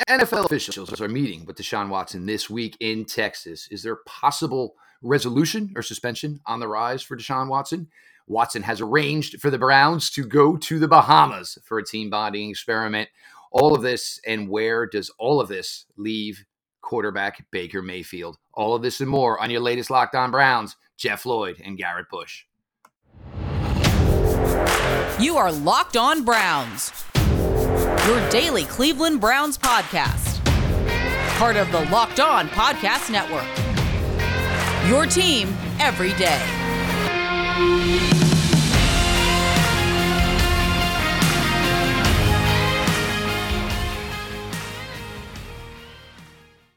NFL officials are meeting with Deshaun Watson this week in Texas. Is there possible resolution or suspension on the rise for Deshaun Watson? Watson has arranged for the Browns to go to the Bahamas for a team bonding experiment. All of this, and where does all of this leave quarterback Baker Mayfield? All of this and more on your latest Locked On Browns, Jeff Lloyd and Garrett Bush. You are Locked On Browns, your daily Cleveland Browns podcast. Part of the Locked On Podcast Network. Your team every day.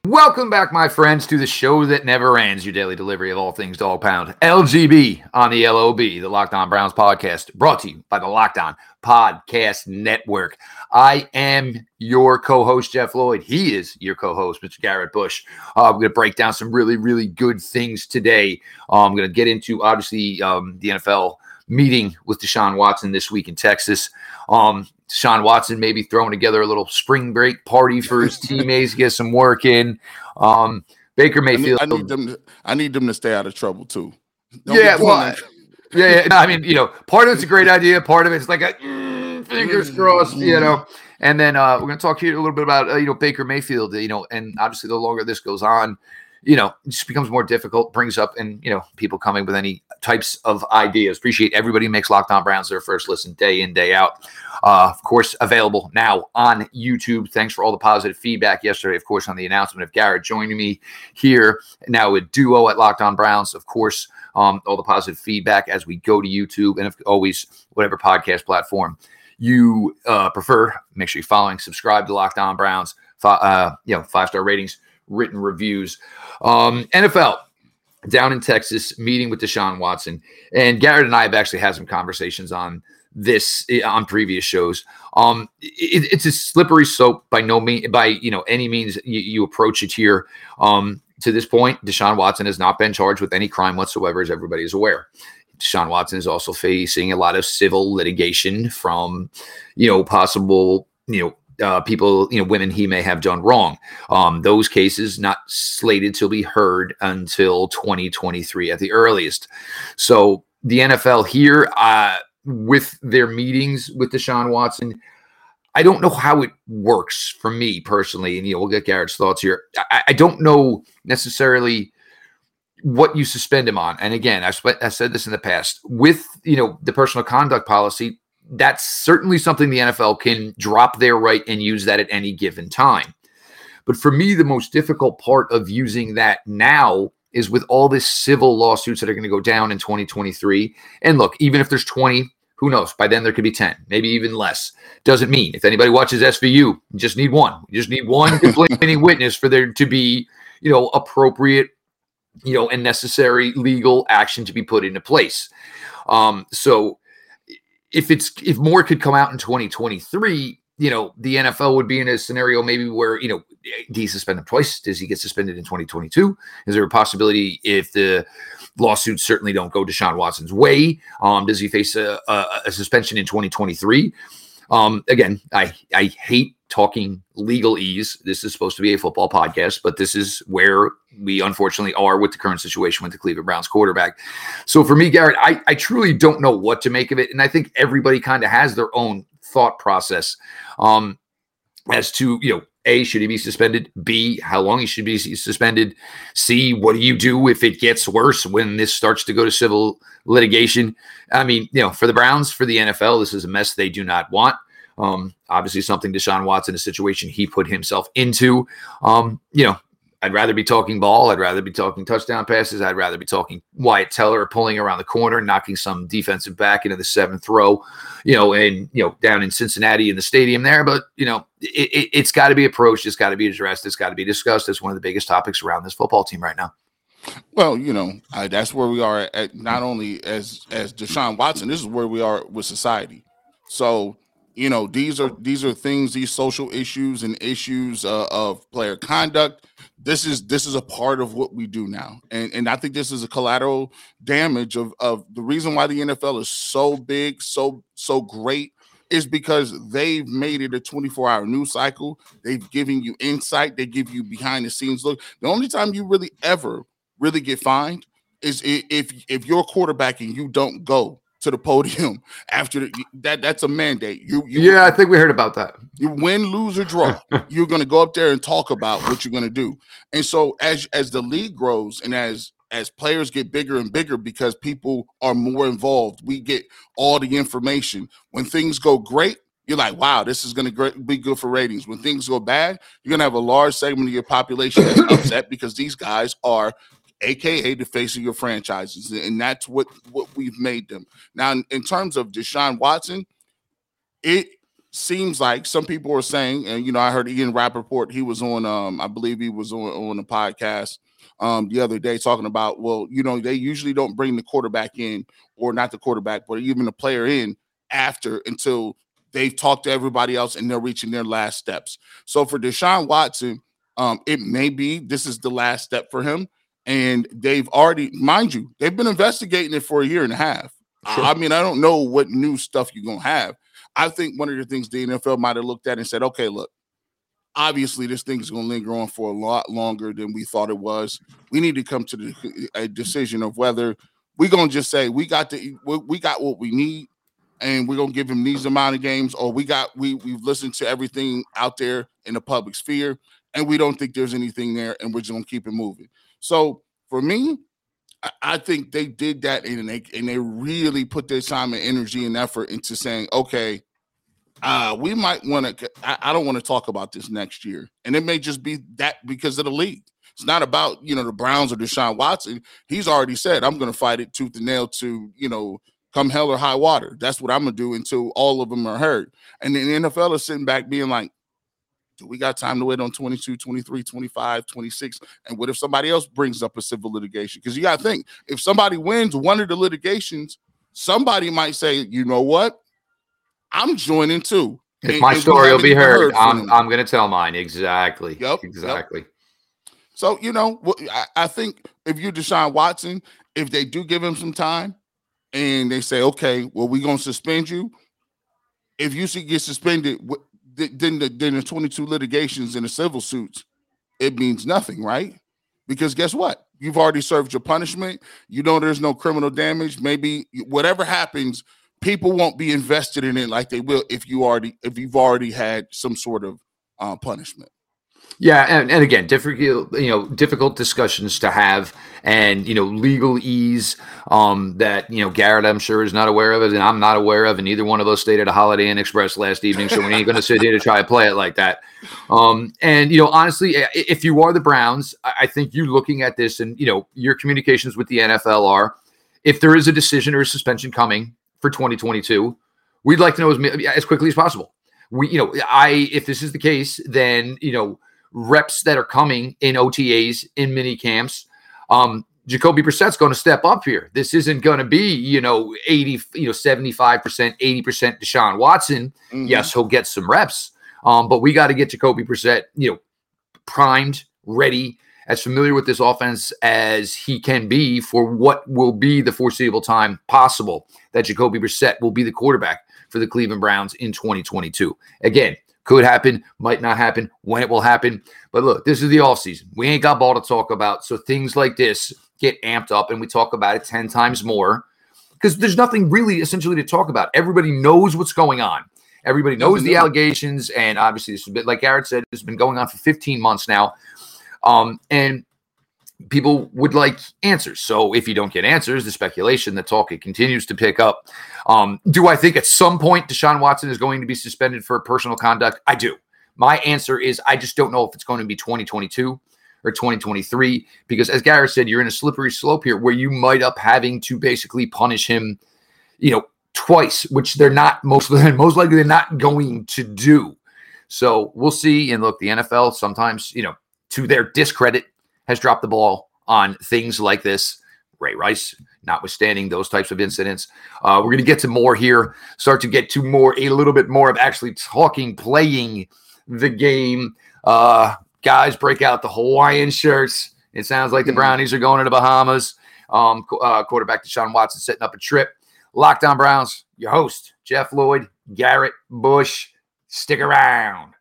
Welcome back, my friends, to the show that never ends, your daily delivery of all things dog pound. LGB on the LOB, the Locked On Browns podcast, brought to you by the Locked On Podcast Network. I am your co host, Jeff Lloyd. He is your co host, Mr. Garrett Bush. Uh, we're going to break down some really, really good things today. Uh, I'm going to get into, obviously, um, the NFL meeting with Deshaun Watson this week in Texas. Um, Sean Watson maybe throwing together a little spring break party for his teammates, get some work in. Um, Baker Mayfield. I need, I need, them. To, I need them to stay out of trouble too. Don't yeah, well, yeah, yeah. No, I mean, you know, part of it's a great idea. Part of it's like a fingers crossed, you know. And then uh, we're going to talk here a little bit about uh, you know Baker Mayfield. You know, and obviously the longer this goes on, you know, it just becomes more difficult. Brings up and you know people coming with any types of ideas. Appreciate everybody makes Locked On Browns their first listen day in day out. Uh, of course, available now on YouTube. Thanks for all the positive feedback yesterday. Of course, on the announcement of Garrett joining me here now with duo at Locked On Browns. Of course, um, all the positive feedback as we go to YouTube and always whatever podcast platform you uh, prefer. Make sure you're following, subscribe to Locked On Browns. Uh, you know, five star ratings, written reviews. Um, NFL down in Texas, meeting with Deshaun Watson. And Garrett and I have actually had some conversations on this eh, on previous shows. Um, it, it's a slippery slope by no means, by you know any means you, you approach it here. Um, to this point, Deshaun Watson has not been charged with any crime whatsoever, as everybody is aware. Deshaun Watson is also facing a lot of civil litigation from, you know, possible, you know, uh, people, you know, women he may have done wrong. Um, those cases not slated to be heard until 2023 at the earliest. So the NFL here, uh, with their meetings with Deshaun Watson, I don't know how it works for me personally. And you know, we'll get Garrett's thoughts here. I, I don't know necessarily what you suspend him on. And again, I've, I've said this in the past with you know the personal conduct policy that's certainly something the NFL can drop their right and use that at any given time. But for me, the most difficult part of using that now is with all this civil lawsuits that are going to go down in 2023. And look, even if there's 20, who knows? By then there could be 10, maybe even less. Doesn't mean if anybody watches SVU, you just need one. You just need one complaining witness for there to be, you know, appropriate, you know, and necessary legal action to be put into place. Um, so if it's if more could come out in 2023, you know, the NFL would be in a scenario maybe where, you know, do you suspend him twice? Does he get suspended in 2022? Is there a possibility if the lawsuits certainly don't go Deshaun Watson's way? Um, does he face a, a, a suspension in 2023? Um, again, I I hate talking legalese. This is supposed to be a football podcast, but this is where we unfortunately are with the current situation with the Cleveland Browns quarterback. So for me, Garrett, I, I truly don't know what to make of it. And I think everybody kind of has their own thought process um, as to, you know, a, should he be suspended? B, how long he should be suspended? C, what do you do if it gets worse when this starts to go to civil litigation? I mean, you know, for the Browns, for the NFL, this is a mess they do not want. Um, obviously, something Deshaun Watson, a situation he put himself into. Um, you know, I'd rather be talking ball. I'd rather be talking touchdown passes. I'd rather be talking Wyatt Teller pulling around the corner, knocking some defensive back into the seventh row, you know, and, you know, down in Cincinnati in the stadium there. But, you know, it, it, has got to be approached. It's got to be addressed. It's got to be discussed. It's one of the biggest topics around this football team right now. Well, you know, I, that's where we are at not only as as Deshaun Watson, this is where we are with society. So you know these are these are things these social issues and issues uh, of player conduct this is this is a part of what we do now and and i think this is a collateral damage of of the reason why the nfl is so big so so great is because they've made it a 24 hour news cycle. They've given you insight, they give you behind the scenes look. The only time you really ever really get fined is if if you're quarterback and you don't go to the podium after the, that that's a mandate. You, you Yeah, I think we heard about that. You win, lose or draw. you're going to go up there and talk about what you're going to do. And so as as the league grows and as as players get bigger and bigger because people are more involved, we get all the information. When things go great, you're like, wow, this is going to be good for ratings. When things go bad, you're going to have a large segment of your population that's upset because these guys are aka the face of your franchises, and that's what what we've made them. Now, in terms of Deshaun Watson, it seems like some people are saying, and you know, I heard Ian Rapoport, he was on, um, I believe he was on on a podcast um the other day talking about, well, you know, they usually don't bring the quarterback in, or not the quarterback, but even the player in after until they've talked to everybody else and they're reaching their last steps. So for Deshaun Watson, um, it may be this is the last step for him and they've already, mind you, they've been investigating it for a year and a half. Sure. I mean, I don't know what new stuff you're gonna have. I think one of the things the NFL might have looked at and said, okay, look, obviously this thing is gonna linger on for a lot longer than we thought it was. We need to come to the, a decision of whether we're gonna just say we got the we got what we need and we're gonna give him these amount of games, or we got we we've listened to everything out there in the public sphere, and we don't think there's anything there, and we're just gonna keep it moving. So for me, I think they did that and they and they really put their time and energy and effort into saying, okay, uh, we might want to. I, I, don't want to talk about this next year, and it may just be that because of the league. It's not about you know the Browns or Deshaun Watson. He's already said, I'm going to fight it tooth and nail to you know come hell or high water. That's what I'm going to do until all of them are hurt. And the NFL is sitting back being like, do we got time to wait on 22, 23, 25, 26? And what if somebody else brings up a civil litigation? Because you got to think if somebody wins one of the litigations, somebody might say, you know what? I'm joining too. If and, my story will be heard, heard I'm, I'm going to tell mine. Exactly. Yep. Exactly. Yep. So, you know, I, I think if you're Deshaun Watson, if they do give him some time and they say, okay, well, we're going to suspend you. If you should get suspended, then the, then the 22 litigations and the civil suits, it means nothing, right? Because guess what? You've already served your punishment. You know there's no criminal damage. Maybe whatever happens, people won't be invested in it like they will if you already if you've already had some sort of uh, punishment. Yeah, and, and again, difficult you know difficult discussions to have, and you know legalese um, that you know Garrett I'm sure is not aware of and I'm not aware of, and neither one of us stayed at a Holiday Inn Express last evening, so we ain't going to sit here to try to play it like that. Um, and you know, honestly, if you are the Browns, I think you looking at this, and you know, your communications with the NFL are, if there is a decision or a suspension coming for 2022, we'd like to know as, as quickly as possible. We, you know, I if this is the case, then you know reps that are coming in OTAs in mini camps. Um, Jacoby Brissett's going to step up here. This isn't going to be, you know, 80, you know, 75%, 80% Deshaun Watson. Mm-hmm. Yes, he'll get some reps. Um, but we got to get Jacoby Brissett, you know, primed, ready, as familiar with this offense as he can be for what will be the foreseeable time possible that Jacoby Brissett will be the quarterback for the Cleveland Browns in 2022. Again, could happen, might not happen, when it will happen. But look, this is the off season. We ain't got ball to talk about. So things like this get amped up and we talk about it 10 times more because there's nothing really essentially to talk about. Everybody knows what's going on. Everybody knows the allegations. And obviously, this is a bit like Garrett said, it's been going on for 15 months now. Um, and people would like answers. So if you don't get answers, the speculation, the talk, it continues to pick up. Um, do I think at some point Deshaun Watson is going to be suspended for personal conduct? I do. My answer is I just don't know if it's going to be 2022 or 2023 because as Garrett said, you're in a slippery slope here where you might up having to basically punish him, you know, twice, which they're not most most likely they're not going to do. So we'll see. And look, the NFL sometimes, you know, to their discredit, has dropped the ball on things like this. Ray Rice, notwithstanding those types of incidents. Uh, we're going to get to more here, start to get to more, a little bit more of actually talking, playing the game. Uh, guys, break out the Hawaiian shirts. It sounds like the mm-hmm. Brownies are going to the Bahamas. Um, uh, quarterback Deshaun Watson setting up a trip. Locked On Browns, your host, Jeff Lloyd, Garrett Bush. Stick around.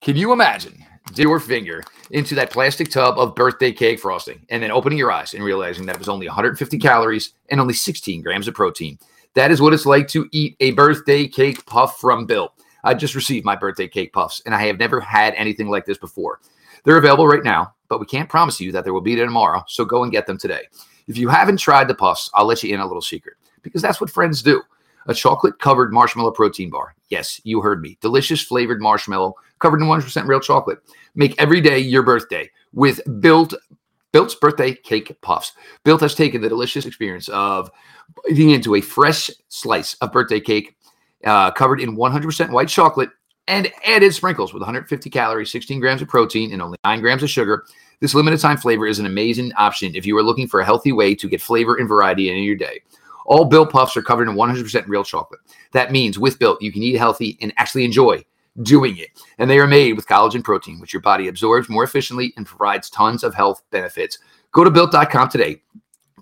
Can you imagine your finger into that plastic tub of birthday cake frosting and then opening your eyes and realizing that it was only 150 calories and only 16 grams of protein? That is what it's like to eat a birthday cake puff from Built. I just received my birthday cake puffs and I have never had anything like this before. They're available right now, but we can't promise you that there will be there tomorrow. So go and get them today. If you haven't tried the puffs, I'll let you in a little secret because that's what friends do. A chocolate covered marshmallow protein bar. Yes, you heard me. Delicious flavored marshmallow covered in 100% real chocolate. Make every day your birthday with Built Built's birthday cake puffs. Built has taken the delicious experience of eating into a fresh slice of birthday cake uh, covered in 100% white chocolate and added sprinkles with 150 calories, 16 grams of protein, and only 9 grams of sugar. This limited time flavor is an amazing option if you are looking for a healthy way to get flavor and variety in your day. All Built Puffs are covered in 100% real chocolate. That means with Built, you can eat healthy and actually enjoy doing it. And they are made with collagen protein, which your body absorbs more efficiently and provides tons of health benefits. Go to built.com today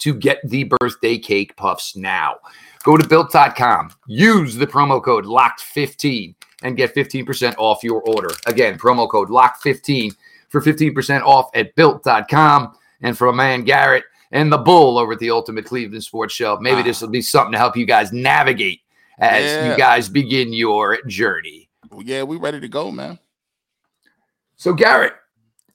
to get the birthday cake puffs now. Go to built.com, use the promo code LOCKED15 and get 15% off your order. Again, promo code LOCKED15 for 15% off at built.com. And from a man, Garrett, and the bull over at the Ultimate Cleveland Sports Show. Maybe this will be something to help you guys navigate as Yeah. you guys begin your journey. Yeah, we ready to go, man. So, Garrett,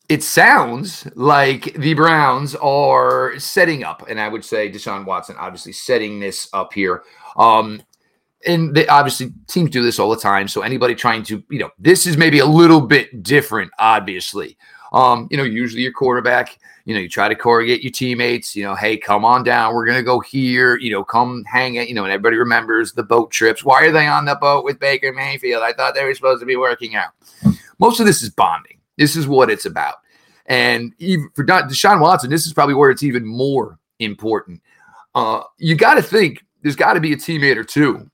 it sounds like the Browns are setting up, and I would say Deshaun Watson obviously setting this up here. Um, and they obviously teams do this all the time. So anybody trying to, you know, this is maybe a little bit different, obviously. Um, you know, usually your quarterback, you know, you try to corrugate your teammates, you know, hey, come on down. We're gonna go here, you know, come hang it, you know, and everybody remembers the boat trips. Why are they on the boat with Baker Mayfield? I thought they were supposed to be working out. Most of this is bonding. This is what it's about. And even for Deshaun Watson, this is probably where it's even more important. Uh, you got to think there's got to be a teammate or two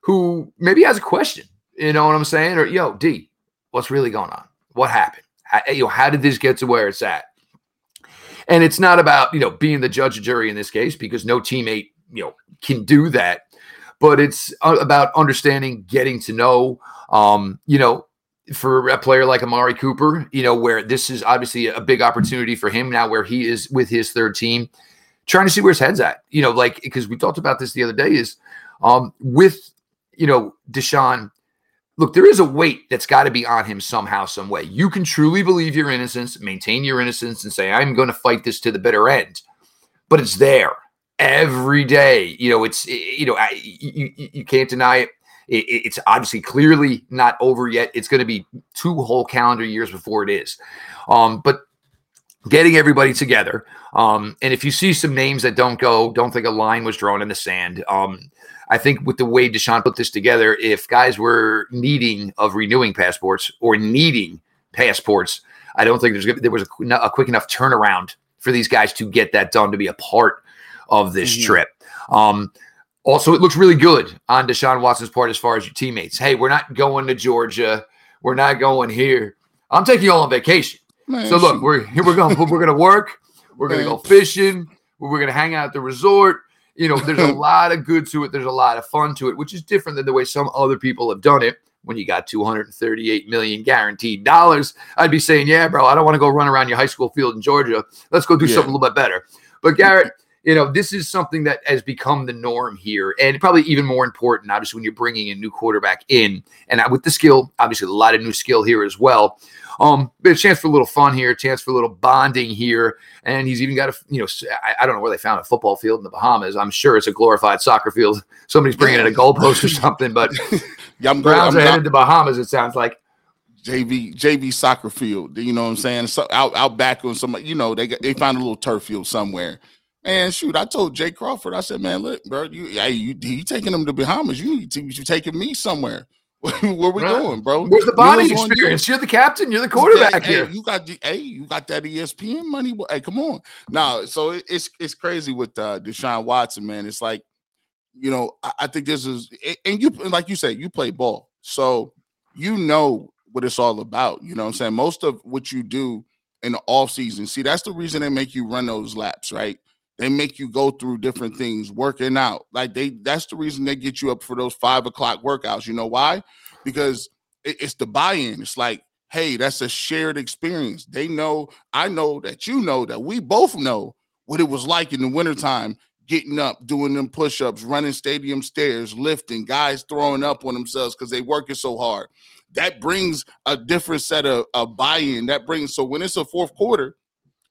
who maybe has a question. You know what I'm saying? Or yo, D, what's really going on? What happened? How, you know, how did this get to where it's at? And it's not about you know being the judge and jury in this case because no teammate you know can do that. But it's uh, about understanding, getting to know. Um, you know, for a player like Amari Cooper, you know, where this is obviously a big opportunity for him now, where he is with his third team, trying to see where his head's at. You know, like because we talked about this the other day, is um, with you know Deshaun. Look, there is a weight that's got to be on him somehow, some way. You can truly believe your innocence, maintain your innocence, and say, "I'm going to fight this to the bitter end," but it's there every day. You know, it's you know, I, you, you can't deny. It- it- It's obviously clearly not over yet. It's going to be two whole calendar years before it is. Um, but getting everybody together. Um, and if you see some names that don't go, don't think a line was drawn in the sand. Um, I think with the way Deshaun put this together, if guys were needing of renewing passports or needing passports, I don't think there's there was a, a quick enough turnaround for these guys to get that done to be a part of this Mhm. trip. Um, also, it looks really good on Deshaun Watson's part as far as your teammates. Hey, we're not going to Georgia. We're not going here. I'm taking you all on vacation. Man, So look, we're here. We're going. We're going to work. We're going to go fishing. We're going to hang out at the resort. You know, there's a lot of good to it. There's a lot of fun to it, which is different than the way some other people have done it. When you got 238 million guaranteed dollars, I'd be saying, "Yeah, bro, I don't want to go run around your high school field in Georgia. Let's go do Yeah. something a little bit better." But Garrett, you know, this is something that has become the norm here, and probably even more important, obviously, when you're bringing a new quarterback in, and with the skill, obviously, a lot of new skill here as well. Um, but a chance for a little fun here, a chance for a little bonding here, and he's even got a, you know, I don't know where they found a football field in the Bahamas. I'm sure it's a glorified soccer field. Somebody's bringing in a goalpost or something, but yeah, I'm, Browns I'm, are I'm, headed to Bahamas. It sounds like. JV JV soccer field. You know what I'm saying? So out out back on some, you know, they got, they found a little turf field somewhere. Man, shoot, I told Jay Crawford, I said, man, look, bro, you, hey, you, you taking them to Bahamas? You need to, you taking me somewhere. Where we Right. going, bro? Where's the body experience? You're the captain. You're the quarterback Hey, here. you got the hey, you got that ESPN money. Hey, come on. Now, so it's it's crazy with uh Deshaun Watson, man. It's like, you know, I, I think this is and you like you said, you play ball. So you know what it's all about. You know what I'm saying? Most of what you do in the off season, see, that's the reason they make you run those laps, right? They make you go through different things, working out. Like they that's the reason they get you up for those five o'clock workouts. You know why? Because it, it's the buy-in. It's like, hey, that's a shared experience. They know, I know that you know that we both know what it was like in the wintertime getting up, doing them push-ups, running stadium stairs, lifting, guys throwing up on themselves because they working so hard. That brings a different set of, of buy-in. That brings so when it's a fourth quarter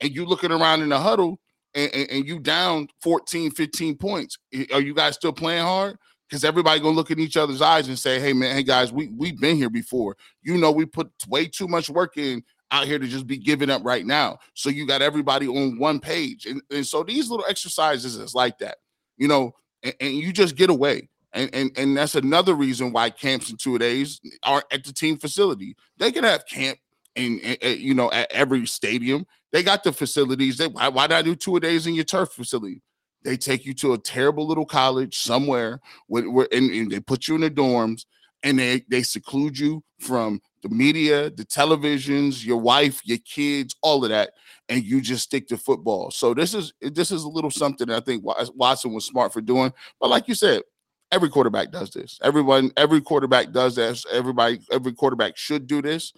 and you looking around in the huddle and, and, and you down 14, 15 points, are you guys still playing hard? because everybody gonna look in each other's eyes and say, "Hey, man, hey guys, we we've been here before. You know, we put way too much work in out here to just be giving up right now. So you got everybody on one page, and and so these little exercises is like that, you know, and, and you just get away. And, and and that's another reason why camps and two days are at the team facility. They can have camp in, in, in you know at every stadium. They got the facilities. They why, why not do two days in your turf facility? They take you to a terrible little college somewhere where, where and, and they put you in the dorms and they they seclude you from the media, the televisions, your wife, your kids, all of that, and you just stick to football. So this is this is a little something I think Watson was smart for doing. But like you said, every quarterback does this. Everyone, every quarterback does this. Everybody, every quarterback should do this,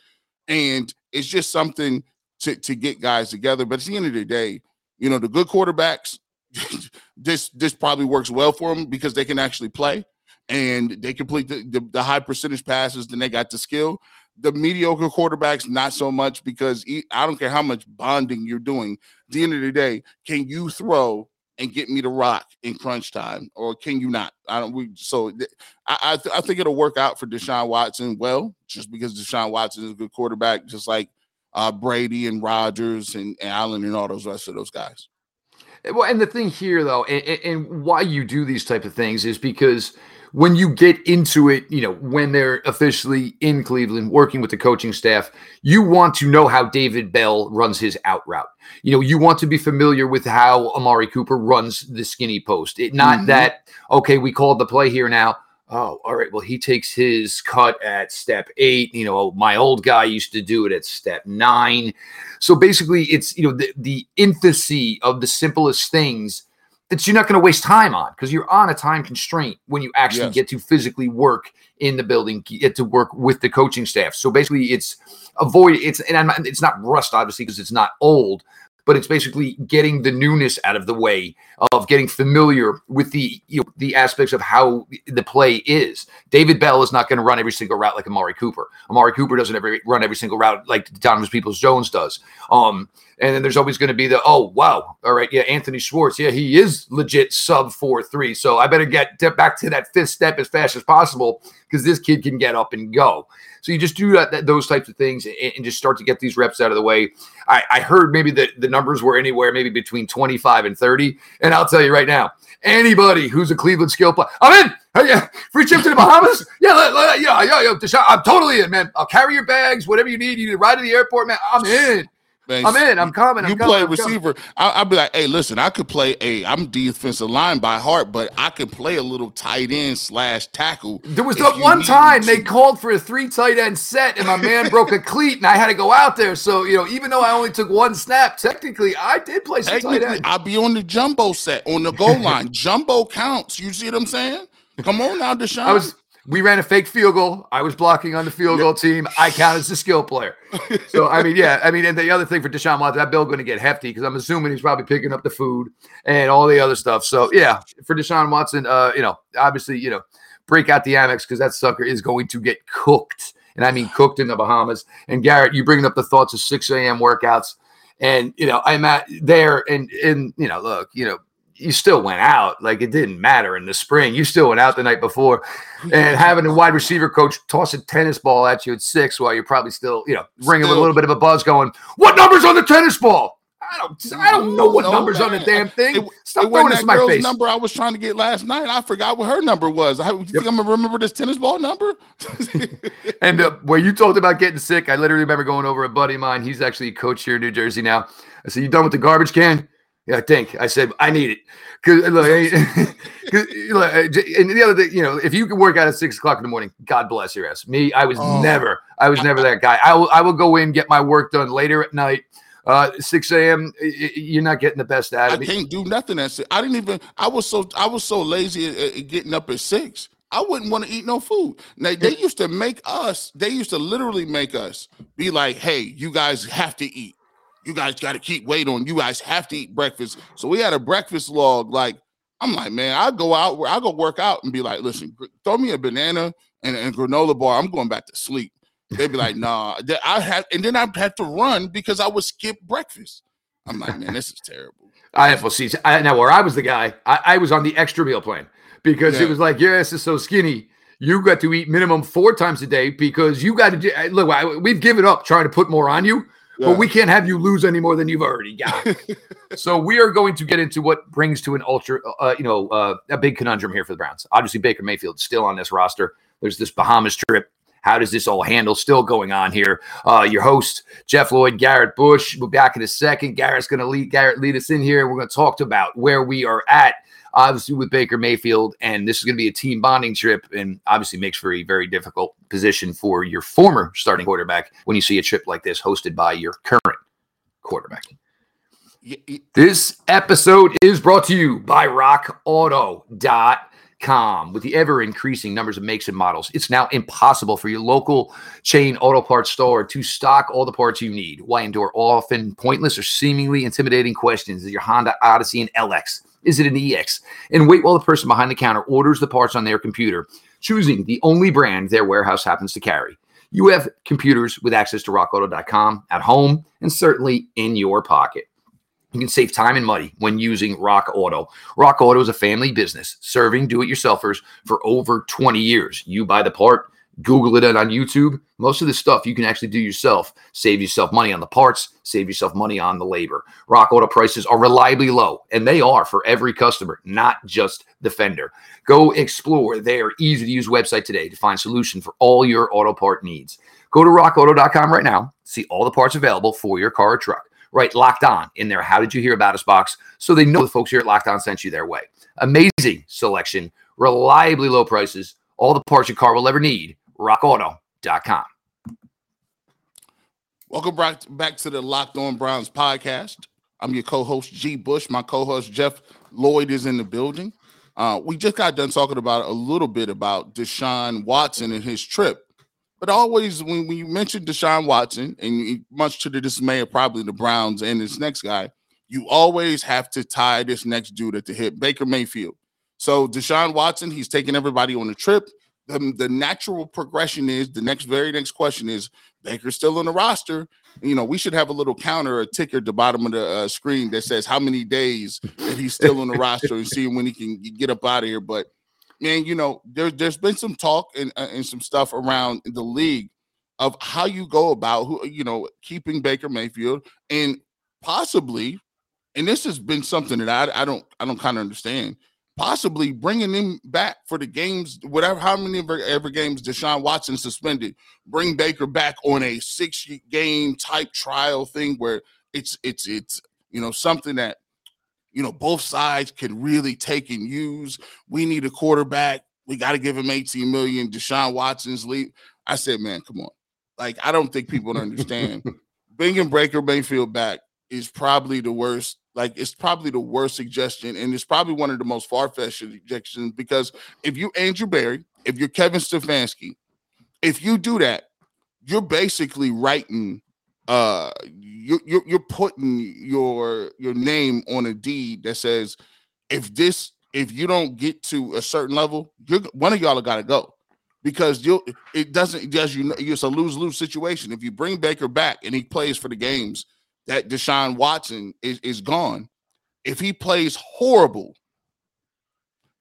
and it's just something to to get guys together. But at the end of the day, you know, the good quarterbacks this this probably works well for them because they can actually play and they complete the, the, the, high percentage passes, then they got the skill. The mediocre quarterbacks, not so much because I don't care how much bonding you're doing. At the end of the day, can you throw and get me to rock in crunch time, or can you not? I don't. We, so I I, th- I think it'll work out for Deshaun Watson well, just because Deshaun Watson is a good quarterback, just like uh, Brady and Rodgers and, and Allen and all those rest of those guys. Well, and the thing here, though, and, and, why you do these type of things is because when you get into it, you know, when they're officially in Cleveland working with the coaching staff, you want to know how David Bell runs his out route. You know, you want to be familiar with how Amari Cooper runs the skinny post. It, not mm-hmm. that okay, we called the play here now oh, all right, well, he takes his cut at step eight. You know, my old guy used to do it at step nine. So basically, it's, you know, the, the infancy of the simplest things that you're not going to waste time on because you're on a time constraint when you actually yes. get to physically work in the building, get to work with the coaching staff. So basically, it's avoid it's and I'm, it's not rust obviously because it's not old, but it's basically getting the newness out of the way of getting familiar with the you know, the aspects of how the play is. David Bell is not going to run every single route like Amari Cooper. Amari Cooper doesn't ever run every single route like Donovan Peoples Jones does. Um, and then there's always going to be the oh wow, all right, yeah, Anthony Schwartz, yeah, he is legit sub four three. So I better get back to that fifth step as fast as possible because this kid can get up and go. So you just do that, that those types of things and, and, just start to get these reps out of the way. I, I heard maybe the, the numbers were anywhere maybe between 25 and 30. And I'll tell you right now, anybody who's a Cleveland skill player, I'm in. Hey, yeah, free trip to the Bahamas. Yeah, let, let, yeah, yeah, yeah. I'm totally in, man. I'll carry your bags, whatever you need. You need to ride to the airport, man. I'm in. Man, I'm in. I'm coming. I'm you coming, play receiver. I, will be like, hey, listen, I could play a. I'm defensive line by heart, but I could play a little tight end slash tackle. There was that one time they called for a three tight end set, and my man broke a cleat, and I had to go out there. So you know, even though I only took one snap, technically I did play some tight end. I'll be on the jumbo set on the goal line. jumbo counts. You see what I'm saying? Come on now, Deshaun. I was we ran a fake field goal. I was blocking on the field goal team. I count as a skill player. So I mean, yeah, I mean, and the other thing for Deshaun Watson, that bill going to get hefty because I'm assuming he's probably picking up the food and all the other stuff. So yeah, for Deshaun Watson, uh, you know, obviously, you know, break out the Amex because that sucker is going to get cooked, and I mean cooked in the Bahamas. And Garrett, you bringing up the thoughts of 6 a.m. workouts, and you know, I'm at there, and and you know, look, you know you still went out. Like it didn't matter in the spring. You still went out the night before. And having a wide receiver coach toss a tennis ball at you at six while you're probably still, you know, ringing with a little bit of a buzz going, What number's on the tennis ball? I don't I don't know what no, numbers man. on the damn thing. It, Stop it throwing this in my face. number I was trying to get last night. I forgot what her number was. I yep. think I'm gonna remember this tennis ball number. and uh, where you talked about getting sick, I literally remember going over a buddy of mine. He's actually a coach here in New Jersey now. I said, You done with the garbage can? Yeah, I think I said I need it because look, and the other thing, you know, if you can work out at six o'clock in the morning, God bless your ass. Me, I was oh. never, I was never that guy. I will, I will go in get my work done later at night. uh, 6 a.m. You're not getting the best out I of me. can't do nothing at six. I didn't even. I was so I was so lazy at, at getting up at six. I wouldn't want to eat no food. Now they used to make us. They used to literally make us be like, "Hey, you guys have to eat. You guys got to keep weight on. You guys have to eat breakfast." So we had a breakfast log. Like I'm like, man, I go out where I go work out and be like, "Listen, throw me a banana and a granola bar. I'm going back to sleep." They'd be like, "Nah." I have, and then I had to run because I would skip breakfast. I'm like, man, this is terrible. I have well, see. I, now where I was the guy, I, I was on the extra meal plan because yeah. it was like your ass is so skinny. You got to eat minimum four times a day because you got to do, look. I, we've given up trying to put more on you, yeah. but we can't have you lose any more than you've already got. so we are going to get into what brings to an ultra, uh, you know, uh, a big conundrum here for the Browns. Obviously, Baker Mayfield still on this roster. There's this Bahamas trip. How does this all handle? Still going on here. Uh, your host Jeff Lloyd, Garrett Bush. We'll be back in a second. Garrett's going to lead Garrett lead us in here. We're going to talk about where we are at obviously with Baker Mayfield, and this is going to be a team bonding trip, and obviously makes for a very difficult position for your former starting quarterback when you see a trip like this hosted by your current quarterback. This episode is brought to you by RockAuto.com. With the ever increasing numbers of makes and models, it's now impossible for your local chain auto parts store to stock all the parts you need. Why endure often pointless or seemingly intimidating questions as your Honda Odyssey and LX? Is it an EX? And wait while the person behind the counter orders the parts on their computer, choosing the only brand their warehouse happens to carry. You have computers with access to rockauto.com at home and certainly in your pocket. You can save time and money when using Rock Auto. Rock Auto is a family business serving do it yourselfers for over 20 years. You buy the part, Google it on YouTube. Most of the stuff you can actually do yourself. Save yourself money on the parts, save yourself money on the labor. Rock Auto prices are reliably low, and they are for every customer, not just the fender. Go explore their easy to use website today to find solution for all your auto part needs. Go to rockauto.com right now, see all the parts available for your car or truck. Right, locked on in there. How did you hear about us box? So they know the folks here at Locked On sent you their way. Amazing selection, reliably low prices, all the parts your car will ever need rockauto.com. Welcome back, back to the Locked On Browns podcast. I'm your co-host G. Bush. My co-host Jeff Lloyd is in the building. Uh, we just got done talking about a little bit about Deshaun Watson and his trip. But always, when, we mention Deshaun Watson, and much to the dismay of probably the Browns and this next guy, you always have to tie this next dude at the hip, Baker Mayfield. So Deshaun Watson, he's taking everybody on a trip the, the natural progression is the next very next question is Baker's still on the roster. You know, we should have a little counter, a ticker at the bottom of the uh, screen that says how many days that he's still on the roster and see when he can get up out of here. But man, you know, there, there's been some talk and, uh, and some stuff around the league of how you go about who you know keeping Baker Mayfield and possibly, and this has been something that I, I don't I don't kind of understand possibly bringing him back for the games, whatever, how many ever, ever games Deshaun Watson suspended, bring Baker back on a six game type trial thing where it's, it's, it's, you know, something that, you know, both sides can really take and use. We need a quarterback. We got to give him 18 million. Deshaun Watson's leave. I said, man, come on. Like, I don't think people understand. Bringing Baker Mayfield back is probably the worst like it's probably the worst suggestion, and it's probably one of the most far-fetched suggestions because if you Andrew Berry, if you're Kevin Stefanski, if you do that, you're basically writing uh you're, you're, you're putting your your name on a deed that says if this if you don't get to a certain level you're one of y'all got to go. Because you it doesn't does you know it's a lose-lose situation. If you bring baker back and he plays for the games that Deshaun Watson is, is gone. If he plays horrible,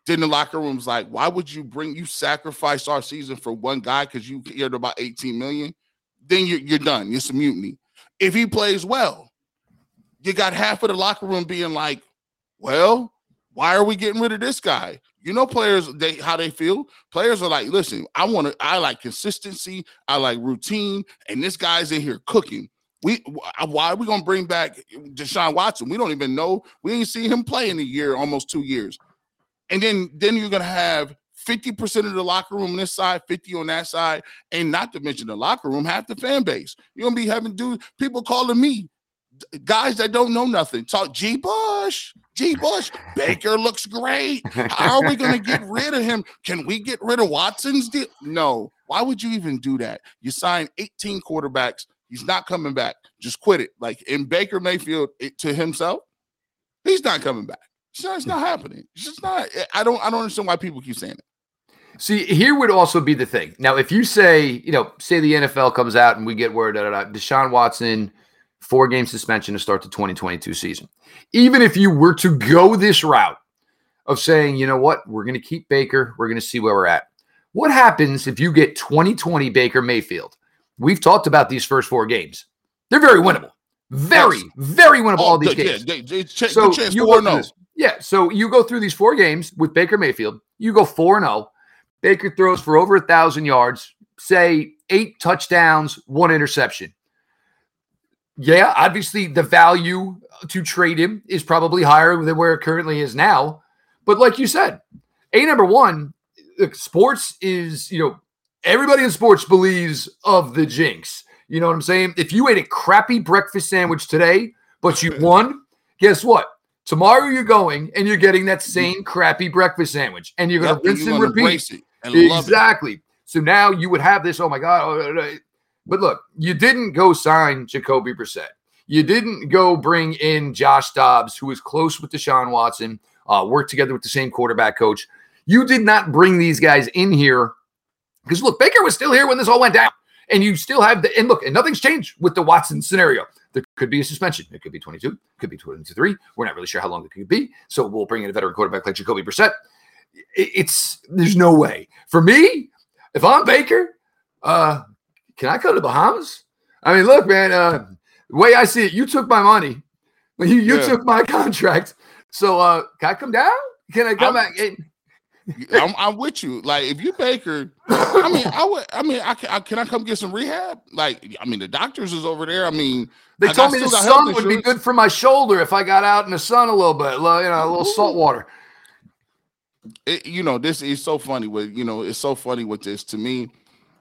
then the locker room's like, why would you bring you sacrifice our season for one guy because you cared about 18 million? Then you're, you're done. It's a mutiny. If he plays well, you got half of the locker room being like, well, why are we getting rid of this guy? You know, players they how they feel. Players are like, listen, I want to, I like consistency, I like routine, and this guy's in here cooking. We why are we gonna bring back Deshaun Watson? We don't even know. We ain't seen him play in a year, almost two years. And then then you're gonna have 50% of the locker room on this side, 50 on that side, and not to mention the locker room, half the fan base. You're gonna be having dude people calling me guys that don't know nothing. Talk G. Bush, G. Bush. Baker looks great. How are we going to get rid of him? Can we get rid of Watson's deal? No. Why would you even do that? You sign 18 quarterbacks. He's not coming back. Just quit it. Like in Baker Mayfield it, to himself, he's not coming back. It's not, it's not happening. It's just not. I don't. I don't understand why people keep saying it. See, here would also be the thing. Now, if you say, you know, say the NFL comes out and we get word that uh, Deshaun Watson four game suspension to start the 2022 season. Even if you were to go this route of saying, you know what, we're going to keep Baker, we're going to see where we're at. What happens if you get 2020 Baker Mayfield? We've talked about these first four games. They're very winnable. Very, yes. very winnable. Oh, all these games. Yeah, they, ch- so you go no. Yeah. So you go through these four games with Baker Mayfield. You go four and zero. Oh. Baker throws for over a thousand yards. Say eight touchdowns, one interception yeah, obviously the value to trade him is probably higher than where it currently is now. But like you said, a number one, sports is you know everybody in sports believes of the jinx. You know what I'm saying? If you ate a crappy breakfast sandwich today, but you won, guess what? Tomorrow you're going and you're getting that same crappy breakfast sandwich, and you're going to rinse and repeat. And exactly. So now you would have this. Oh my god! Oh, but look, you didn't go sign Jacoby Brissett. You didn't go bring in Josh Dobbs, who is close with Deshaun Watson, uh, worked together with the same quarterback coach. You did not bring these guys in here because look, Baker was still here when this all went down. And you still have the and look, and nothing's changed with the Watson scenario. There could be a suspension. It could be 22, could be 23. We're not really sure how long it could be. So we'll bring in a veteran quarterback like Jacoby Brissett. It's there's no way. For me, if I'm Baker, uh, can I go to Bahamas? I mean, look, man, uh, the way I see it, you took my money. You, you yeah. took my contract. So uh, can I come down? Can I come I'm, back? I'm, I'm, with you. Like, if you Baker, I mean, I would. I mean, I can, I can I come get some rehab? Like, I mean, the doctors is over there. I mean, they I told me the sun would be good for my shoulder if I got out in the sun a little bit, you know, a little salt water. It, you know, this is so funny with you know, it's so funny with this to me.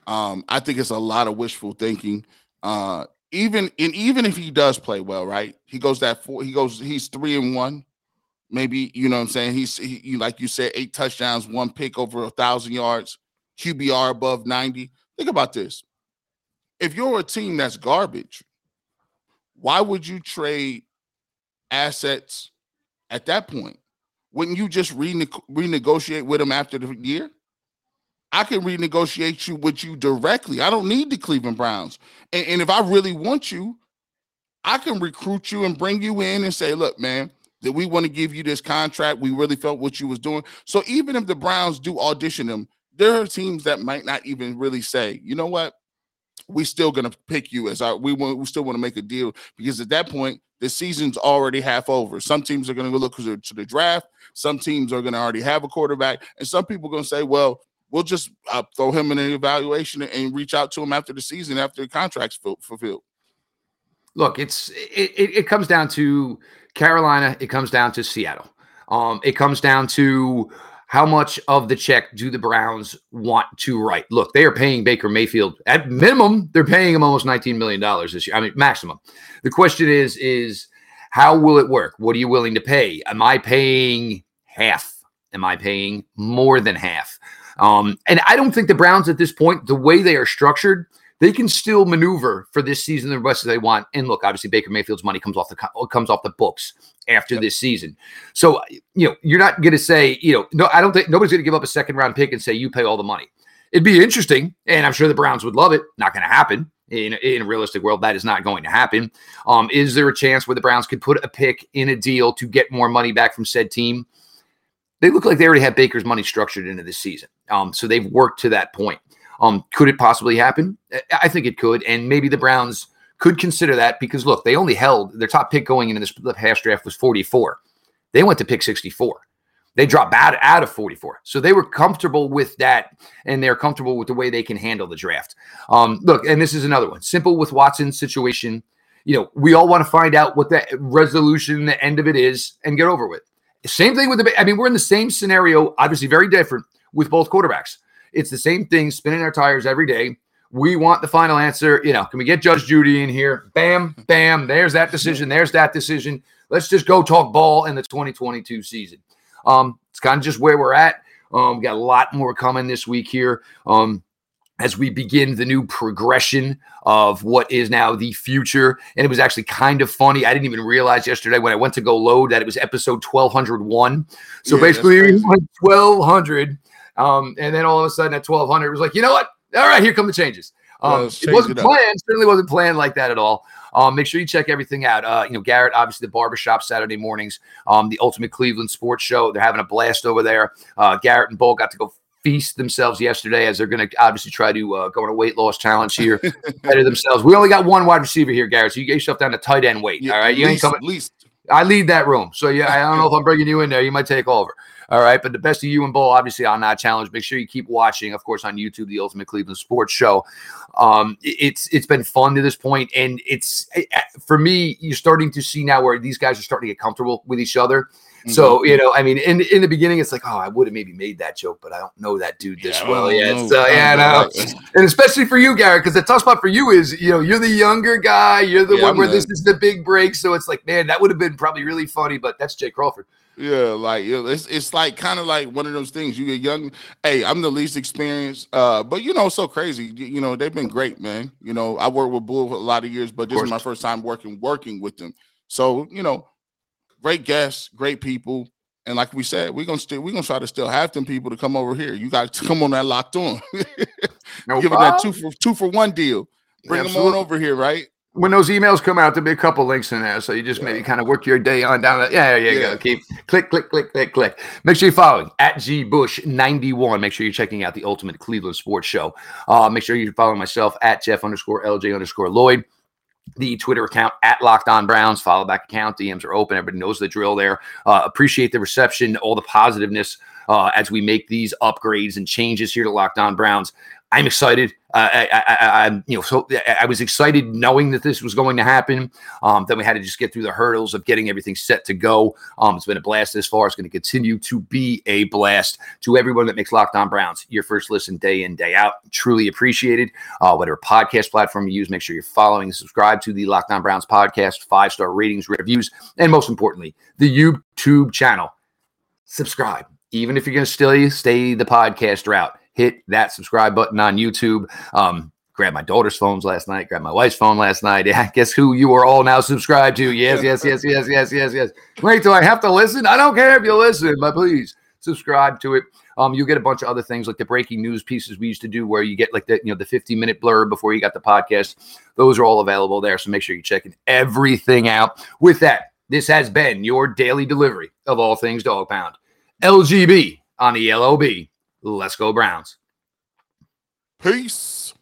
Um, I think it's a lot of wishful thinking. Uh, even and even if he does play well, right? He goes that four, he goes, he's three and one. Maybe you know what I'm saying. He's he, like you said, eight touchdowns, one pick over a thousand yards, QBR above 90. Think about this. If you're a team that's garbage, why would you trade assets at that point? Wouldn't you just rene- renegotiate with them after the year? I can renegotiate you with you directly. I don't need the Cleveland Browns. And, and, if I really want you, I can recruit you and bring you in and say, look, man, that we want to give you this contract. We really felt what you was doing. So even if the Browns do audition them, there are teams that might not even really say, you know what? We still gonna pick you as our we want we still want to make a deal because at that point the season's already half over. Some teams are gonna go look to the draft, some teams are gonna already have a quarterback, and some people are gonna say, well, we'll just uh, throw him in an evaluation and reach out to him after the season after the contract's fulfilled. Look, it's it, it comes down to Carolina. It comes down to Seattle. Um, it comes down to how much of the check do the Browns want to write? Look, they are paying Baker Mayfield at minimum. They're paying him almost nineteen million dollars this year. I mean, maximum. The question is, is how will it work? What are you willing to pay? Am I paying half? Am I paying more than half? Um, and I don't think the Browns at this point, the way they are structured, they can still maneuver for this season the rest as they want. And look, obviously Baker Mayfield's money comes off the comes off the books after yep. this season. So you know you're not going to say you know no I don't think nobody's going to give up a second round pick and say you pay all the money. It'd be interesting, and I'm sure the Browns would love it. Not going to happen in, in a realistic world. That is not going to happen. Um, is there a chance where the Browns could put a pick in a deal to get more money back from said team? They look like they already have Baker's money structured into this season. Um, so they've worked to that point. Um, could it possibly happen? I think it could. And maybe the Browns could consider that because look, they only held their top pick going into this past draft was 44. They went to pick 64. They dropped out, out of 44. So they were comfortable with that and they're comfortable with the way they can handle the draft. Um, look, and this is another one. Simple with Watson's situation. You know, we all want to find out what the resolution, the end of it is, and get over with. Same thing with the. I mean, we're in the same scenario, obviously very different with both quarterbacks. It's the same thing, spinning our tires every day. We want the final answer. You know, can we get Judge Judy in here? Bam, bam. There's that decision. There's that decision. Let's just go talk ball in the 2022 season. Um, it's kind of just where we're at. Um, we got a lot more coming this week here. Um, as we begin the new progression of what is now the future. And it was actually kind of funny. I didn't even realize yesterday when I went to go load that it was episode 1201. So Yeah, basically, 1200. Um, and then all of a sudden at 1200, it was like, you know what? All right, here come the changes. Um, it wasn't it planned. Certainly wasn't planned like that at all. Um, make sure you check everything out. Uh, you know, Garrett, obviously the barbershop Saturday mornings, um, the Ultimate Cleveland Sports Show. They're having a blast over there. Uh, Garrett and Bull got to go feast themselves yesterday as they're going to obviously try to uh, go on a weight loss challenge here, better themselves. We only got one wide receiver here, Garrett. So you get yourself down to tight end weight. Yeah, all right, you ain't least, coming. least. I lead that room. So yeah, I don't know if I'm bringing you in there. You might take over. All right, but the best of you and Bull, obviously on that challenge. Make sure you keep watching, of course, on YouTube, the Ultimate Cleveland Sports Show. Um, it- it's it's been fun to this point, and it's for me. You're starting to see now where these guys are starting to get comfortable with each other. Mm-hmm. So you know, I mean, in in the beginning, it's like, oh, I would have maybe made that joke, but I don't know that dude this Yeah, well yet. know. So yeah, no. and especially for you, Garrett, because the tough spot for you is, you know, you're the younger guy, you're the Yeah, one I'm where the- this is the big break. So it's like, man, that would have been probably really funny, but that's Jay Crawford. Yeah, like it's it's like kind of like one of those things. You get young. Hey, I'm the least experienced, uh, but you know, so crazy. You, you know, they've been great, man. You know, I worked with Bull for a lot of years, but this is my first time working working with them. So you know, great guests, great people, and like we said, we're gonna still we're gonna try to still have them people to come over here. You got to come on that locked on, No give it that two for two for one deal. Bring them on over here, right? When those emails come out, there'll be a couple links in there. So you just maybe kind of work your day on down. The, yeah, there you Yeah. go. Keep click, click, click, click, click. Make sure you're following at G Bush 91. Make sure you're checking out the Ultimate Cleveland Sports Show. Uh, make sure you're following myself at Jeff underscore LJ underscore Lloyd. the Twitter account at Locked On Browns. Follow back account. DMs are open. Everybody knows the drill there. Uh, appreciate the reception, all the positiveness uh, as we make these upgrades and changes here to Locked On Browns. I'm excited. Uh, I, I'm, you know, so I was excited knowing that this was going to happen. Um, then we had to just get through the hurdles of getting everything set to go. Um, it's been a blast this far. It's going to continue to be a blast to everyone that makes Locked On Browns your first listen day in day out. Truly appreciated. Uh, whatever podcast platform you use, make sure you're following subscribe to the Locked On Browns podcast, five star ratings, reviews, and most importantly, the YouTube channel. Subscribe, even if you're going to still stay the podcast route. Hit that subscribe button on YouTube. Um, grabbed my daughter's phones last night. Grabbed my wife's phone last night. Yeah, guess who you are all now subscribed to? Yes, yes, yes, yes, yes, yes, yes. Wait, do I have to listen? I don't care if you listen, but please subscribe to it. Um, you'll get a bunch of other things like the breaking news pieces we used to do, where you get like the you know the 50 minute blurb before you got the podcast. Those are all available there. So make sure you're checking everything out. With that, this has been your daily delivery of all things dog pound. LGB on the LOB. Let's go Browns. Peace.